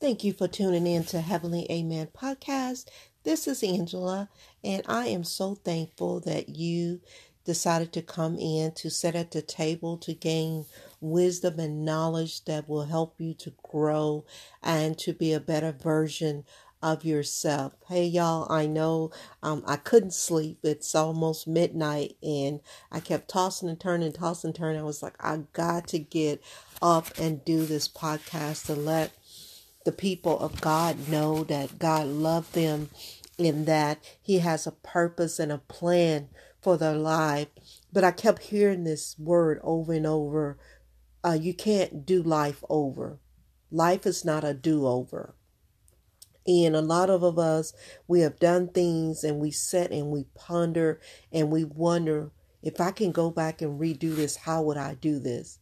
Thank you for tuning in to Heavenly Amen podcast. This is Angela, and I am so thankful that you decided to come in to sit at the table to gain wisdom and knowledge that will help you to grow and to be a better version of yourself. Hey, y'all, I know um, I couldn't sleep. It's almost midnight, and I kept tossing and turning, tossing and turning. I was like, I got to get up and do this podcast to let the people of God know that God loved them in that He has a purpose and a plan for their life. But I kept hearing this word over and over. Uh, you can't do life over. Life is not a do over. And a lot of us, we have done things and we sit and we ponder and we wonder if I can go back and redo this, how would I do this?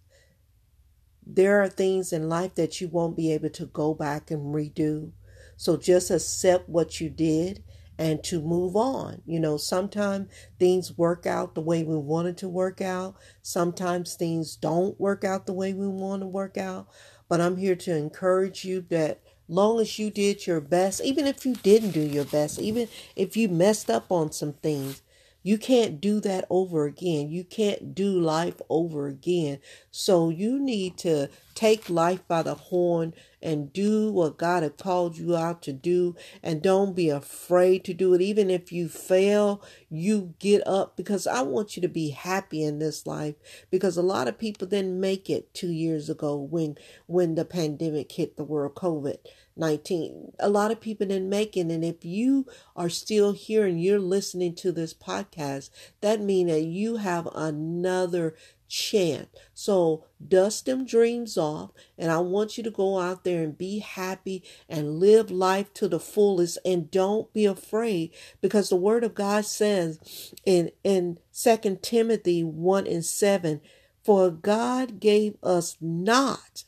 There are things in life that you won't be able to go back and redo. So just accept what you did and to move on. You know, sometimes things work out the way we wanted to work out. Sometimes things don't work out the way we want to work out. But I'm here to encourage you that long as you did your best, even if you didn't do your best, even if you messed up on some things, you can't do that over again. You can't do life over again. So you need to take life by the horn and do what God has called you out to do. And don't be afraid to do it. Even if you fail, you get up because I want you to be happy in this life. Because a lot of people didn't make it two years ago when when the pandemic hit the world, COVID. 19. A lot of people didn't make it. And if you are still here and you're listening to this podcast, that means that you have another chance. So dust them dreams off. And I want you to go out there and be happy and live life to the fullest. And don't be afraid because the word of God says in, in 2 Timothy 1 and 7, for God gave us not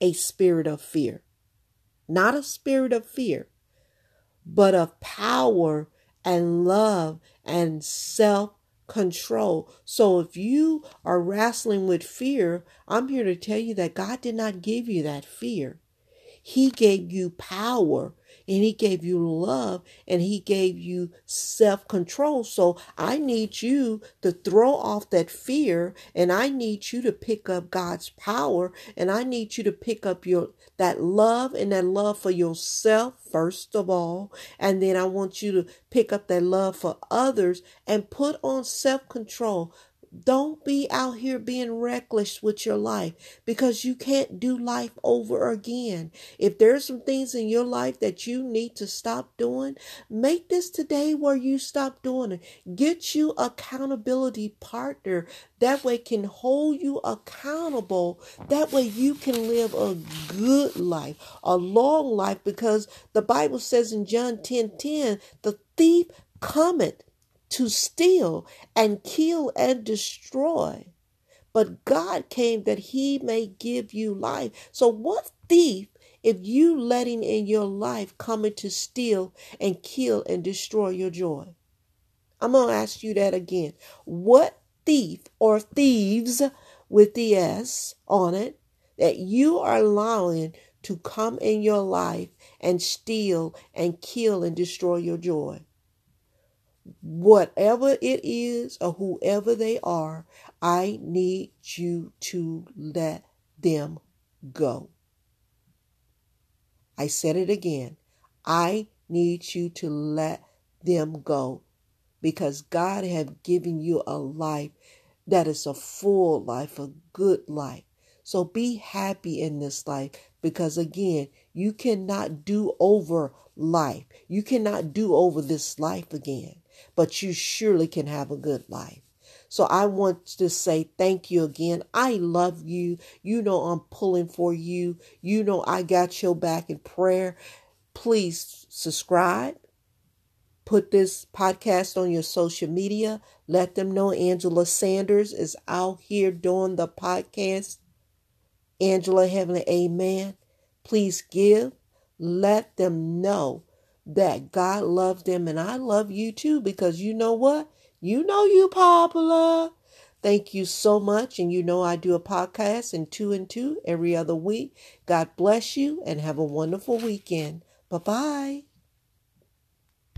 a spirit of fear not a spirit of fear, but of power and love and self control. So if you are wrestling with fear, I'm here to tell you that God did not give you that fear. He gave you power and he gave you love and he gave you self control. So I need you to throw off that fear and I need you to pick up God's power and I need you to pick up your that love and that love for yourself first of all and then I want you to pick up that love for others and put on self control don't be out here being reckless with your life because you can't do life over again. If there's some things in your life that you need to stop doing, make this today where you stop doing it. Get you accountability partner that way can hold you accountable. That way you can live a good life, a long life because the Bible says in John 10 10, the thief cometh to steal and kill and destroy. But God came that he may give you life. So what thief if you letting in your life coming to steal and kill and destroy your joy? I'm going to ask you that again. What thief or thieves with the S on it that you are allowing to come in your life and steal and kill and destroy your joy? Whatever it is or whoever they are, I need you to let them go. I said it again. I need you to let them go because God has given you a life that is a full life, a good life. So be happy in this life because again, you cannot do over life. You cannot do over this life again but you surely can have a good life. So I want to say thank you again. I love you. You know I'm pulling for you. You know I got your back in prayer. Please subscribe. Put this podcast on your social media. Let them know Angela Sanders is out here doing the podcast. Angela Heavenly Amen. Please give. Let them know that God loves them and I love you too because you know what? You know you popular. Thank you so much. And you know, I do a podcast in two and two every other week. God bless you and have a wonderful weekend. Bye bye.